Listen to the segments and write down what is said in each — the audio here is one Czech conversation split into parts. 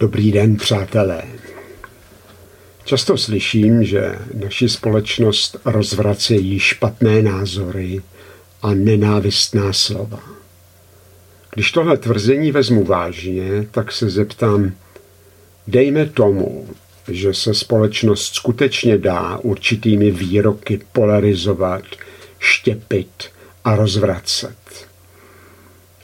Dobrý den, přátelé. Často slyším, že naši společnost rozvracejí špatné názory a nenávistná slova. Když tohle tvrzení vezmu vážně, tak se zeptám, dejme tomu, že se společnost skutečně dá určitými výroky polarizovat, štěpit a rozvracet.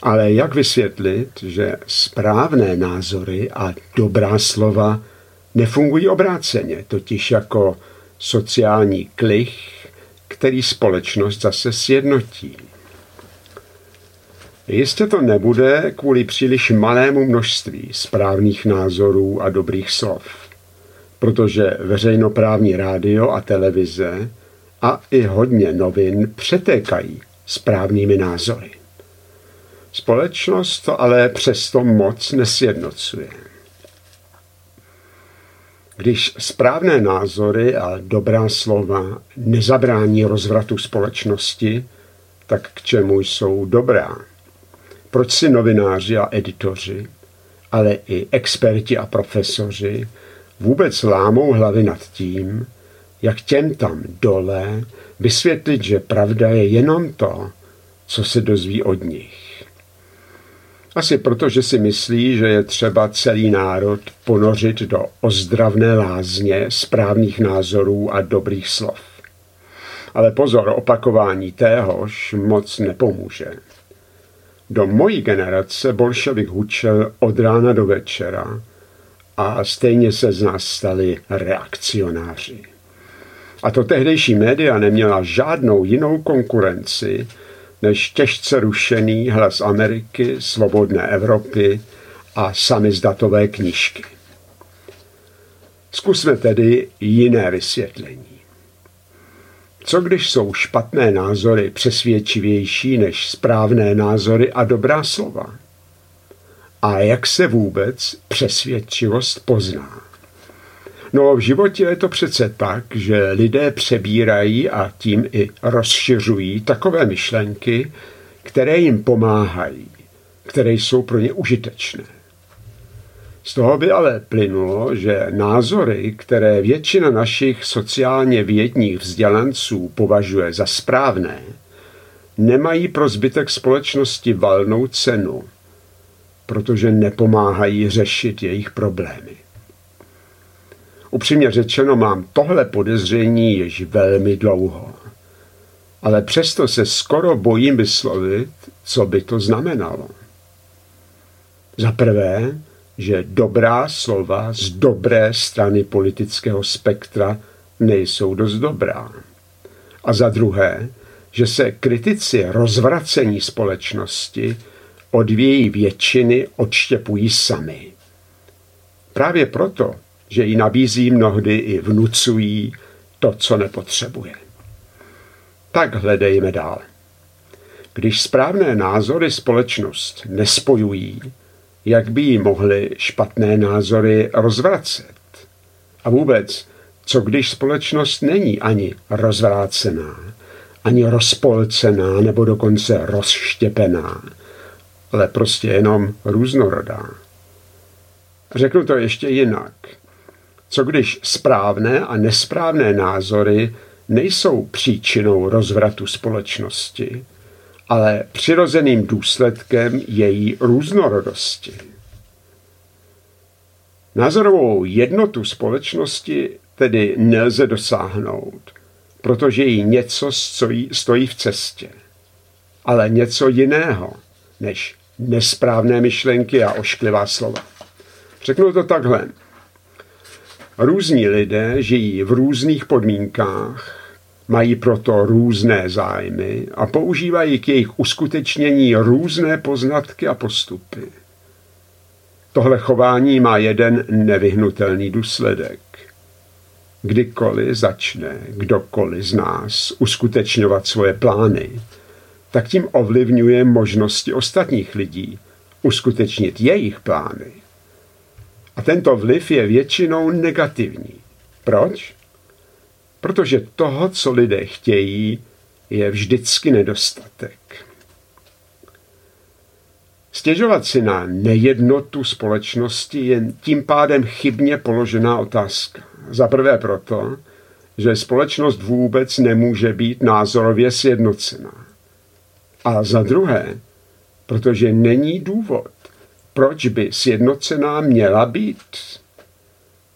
Ale jak vysvětlit, že správné názory a dobrá slova nefungují obráceně, totiž jako sociální klich, který společnost zase sjednotí? Jistě to nebude kvůli příliš malému množství správných názorů a dobrých slov, protože veřejnoprávní rádio a televize a i hodně novin přetékají správnými názory. Společnost to ale přesto moc nesjednocuje. Když správné názory a dobrá slova nezabrání rozvratu společnosti, tak k čemu jsou dobrá? Proč si novináři a editoři, ale i experti a profesoři vůbec lámou hlavy nad tím, jak těm tam dole vysvětlit, že pravda je jenom to, co se dozví od nich. Asi proto, že si myslí, že je třeba celý národ ponořit do ozdravné lázně správných názorů a dobrých slov. Ale pozor, opakování téhož moc nepomůže. Do mojí generace bolševik hučel od rána do večera a stejně se z nás stali reakcionáři. A to tehdejší média neměla žádnou jinou konkurenci, než těžce rušený hlas Ameriky, svobodné Evropy a samizdatové knížky. Zkusme tedy jiné vysvětlení. Co když jsou špatné názory přesvědčivější než správné názory a dobrá slova? A jak se vůbec přesvědčivost pozná? No v životě je to přece tak, že lidé přebírají a tím i rozšiřují takové myšlenky, které jim pomáhají, které jsou pro ně užitečné. Z toho by ale plynulo, že názory, které většina našich sociálně vědních vzdělanců považuje za správné, nemají pro zbytek společnosti valnou cenu, protože nepomáhají řešit jejich problémy. Upřímně řečeno mám tohle podezření již velmi dlouho. Ale přesto se skoro bojím vyslovit, co by to znamenalo. Za prvé, že dobrá slova z dobré strany politického spektra nejsou dost dobrá. A za druhé, že se kritici rozvracení společnosti od její většiny odštěpují sami. Právě proto že ji nabízí mnohdy i vnucují to, co nepotřebuje. Tak hledejme dál. Když správné názory společnost nespojují, jak by jí mohly špatné názory rozvracet? A vůbec, co když společnost není ani rozvrácená, ani rozpolcená nebo dokonce rozštěpená, ale prostě jenom různorodá. Řeknu to ještě jinak. Co když správné a nesprávné názory nejsou příčinou rozvratu společnosti, ale přirozeným důsledkem její různorodosti. Názorovou jednotu společnosti tedy nelze dosáhnout, protože jí něco stojí, v cestě. Ale něco jiného než nesprávné myšlenky a ošklivá slova. Řeknu to takhle. Různí lidé žijí v různých podmínkách, mají proto různé zájmy a používají k jejich uskutečnění různé poznatky a postupy. Tohle chování má jeden nevyhnutelný důsledek. Kdykoliv začne kdokoliv z nás uskutečňovat svoje plány, tak tím ovlivňuje možnosti ostatních lidí uskutečnit jejich plány. A tento vliv je většinou negativní. Proč? Protože toho, co lidé chtějí, je vždycky nedostatek. Stěžovat si na nejednotu společnosti je tím pádem chybně položená otázka. Za prvé proto, že společnost vůbec nemůže být názorově sjednocená. A za druhé, protože není důvod, proč by sjednocená měla být.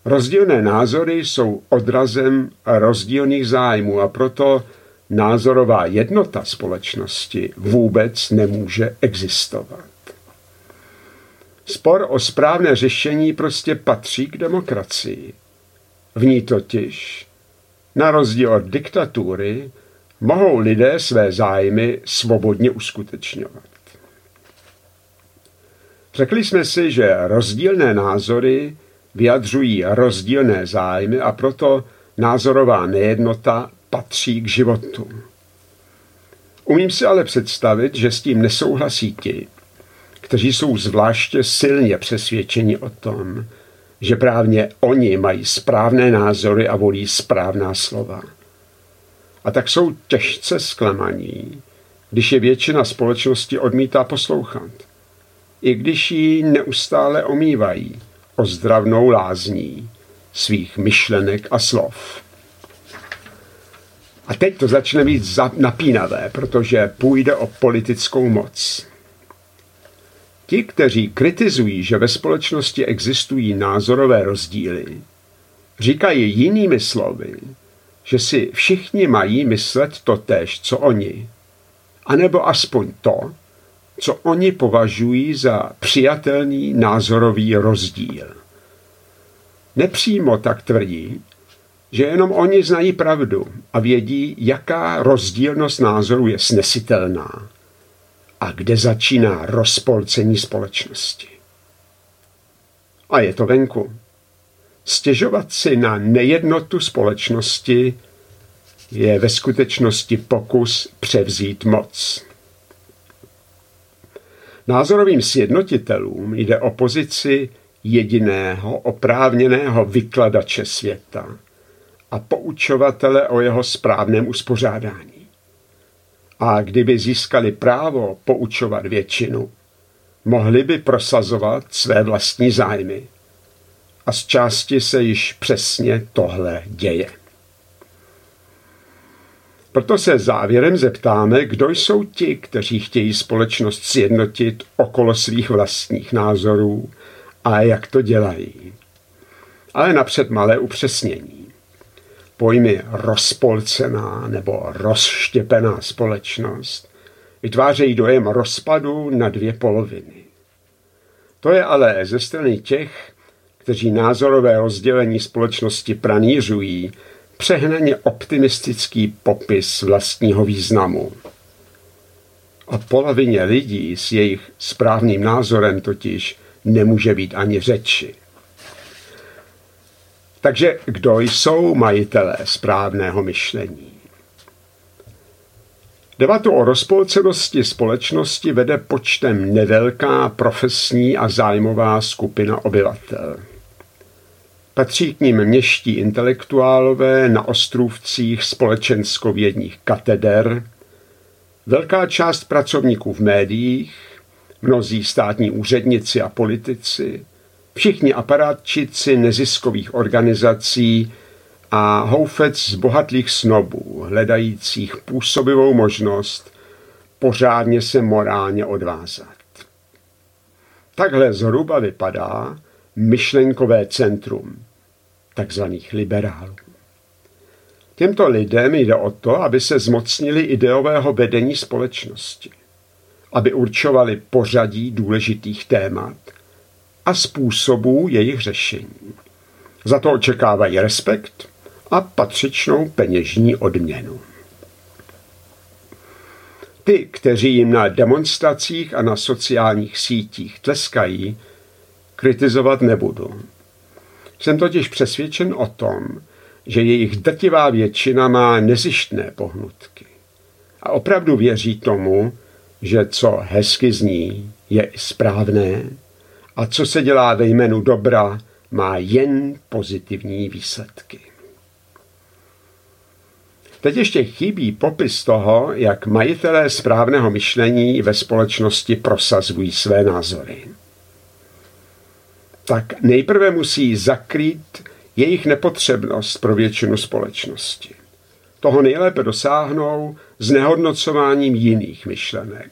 Rozdílné názory jsou odrazem rozdílných zájmů a proto názorová jednota společnosti vůbec nemůže existovat. Spor o správné řešení prostě patří k demokracii. V ní totiž, na rozdíl od diktatury, mohou lidé své zájmy svobodně uskutečňovat. Řekli jsme si, že rozdílné názory vyjadřují rozdílné zájmy a proto názorová nejednota patří k životu. Umím si ale představit, že s tím nesouhlasí ti, kteří jsou zvláště silně přesvědčeni o tom, že právně oni mají správné názory a volí správná slova. A tak jsou těžce zklamaní, když je většina společnosti odmítá poslouchat. I když ji neustále omývají ozdravnou lázní svých myšlenek a slov. A teď to začne být napínavé, protože půjde o politickou moc. Ti, kteří kritizují, že ve společnosti existují názorové rozdíly, říkají jinými slovy, že si všichni mají myslet to též, co oni, anebo aspoň to, co oni považují za přijatelný názorový rozdíl. Nepřímo tak tvrdí, že jenom oni znají pravdu a vědí, jaká rozdílnost názoru je snesitelná a kde začíná rozpolcení společnosti. A je to venku. Stěžovat si na nejednotu společnosti je ve skutečnosti pokus převzít moc. Názorovým sjednotitelům jde o pozici jediného oprávněného vykladače světa a poučovatele o jeho správném uspořádání. A kdyby získali právo poučovat většinu, mohli by prosazovat své vlastní zájmy. A z části se již přesně tohle děje. Proto se závěrem zeptáme, kdo jsou ti, kteří chtějí společnost sjednotit okolo svých vlastních názorů a jak to dělají. Ale napřed malé upřesnění pojmy rozpolcená nebo rozštěpená společnost vytvářejí dojem rozpadu na dvě poloviny. To je ale ze strany těch, kteří názorové rozdělení společnosti pranířují, přehnaně optimistický popis vlastního významu. O polovině lidí s jejich správným názorem totiž nemůže být ani řeči. Takže kdo jsou majitelé správného myšlení? Debatu o rozpolcenosti společnosti vede počtem nevelká profesní a zájmová skupina obyvatel. Patří k ním měští intelektuálové na ostrůvcích společenskovědních kateder, velká část pracovníků v médiích, mnozí státní úředníci a politici, všichni aparátčici neziskových organizací a houfec z bohatlých snobů, hledajících působivou možnost pořádně se morálně odvázat. Takhle zhruba vypadá myšlenkové centrum takzvaných liberálů. Těmto lidem jde o to, aby se zmocnili ideového vedení společnosti, aby určovali pořadí důležitých témat – a způsobů jejich řešení. Za to očekávají respekt a patřičnou peněžní odměnu. Ty, kteří jim na demonstracích a na sociálních sítích tleskají, kritizovat nebudu. Jsem totiž přesvědčen o tom, že jejich drtivá většina má nezištné pohnutky. A opravdu věří tomu, že co hezky zní, je správné a co se dělá ve jménu dobra, má jen pozitivní výsledky. Teď ještě chybí popis toho, jak majitelé správného myšlení ve společnosti prosazují své názory. Tak nejprve musí zakrýt jejich nepotřebnost pro většinu společnosti. Toho nejlépe dosáhnou znehodnocováním jiných myšlenek.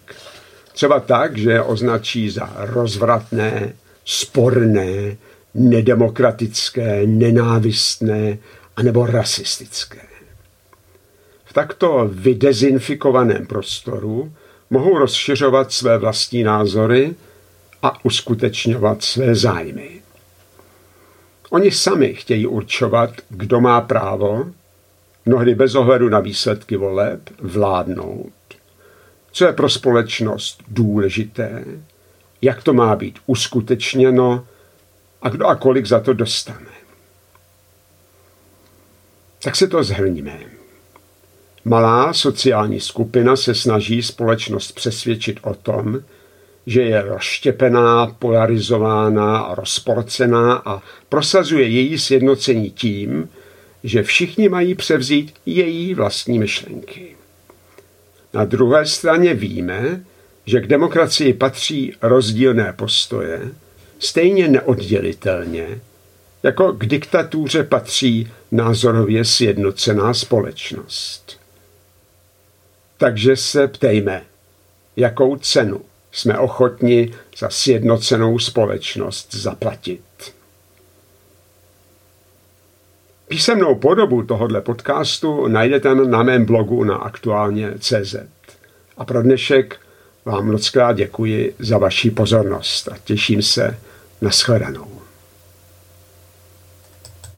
Třeba tak, že je označí za rozvratné, sporné, nedemokratické, nenávistné anebo rasistické. V takto vydezinfikovaném prostoru mohou rozšiřovat své vlastní názory a uskutečňovat své zájmy. Oni sami chtějí určovat, kdo má právo, mnohdy bez ohledu na výsledky voleb, vládnout. Co je pro společnost důležité, jak to má být uskutečněno a kdo a kolik za to dostane. Tak se to zhrníme. Malá sociální skupina se snaží společnost přesvědčit o tom, že je rozštěpená, polarizovaná a rozporcená a prosazuje její sjednocení tím, že všichni mají převzít její vlastní myšlenky. Na druhé straně víme, že k demokracii patří rozdílné postoje, stejně neoddělitelně, jako k diktatuře patří názorově sjednocená společnost. Takže se ptejme, jakou cenu jsme ochotni za sjednocenou společnost zaplatit. Písemnou podobu tohoto podcastu najdete na mém blogu na aktuálně CZ. A pro dnešek vám moc děkuji za vaši pozornost a těším se na shledanou.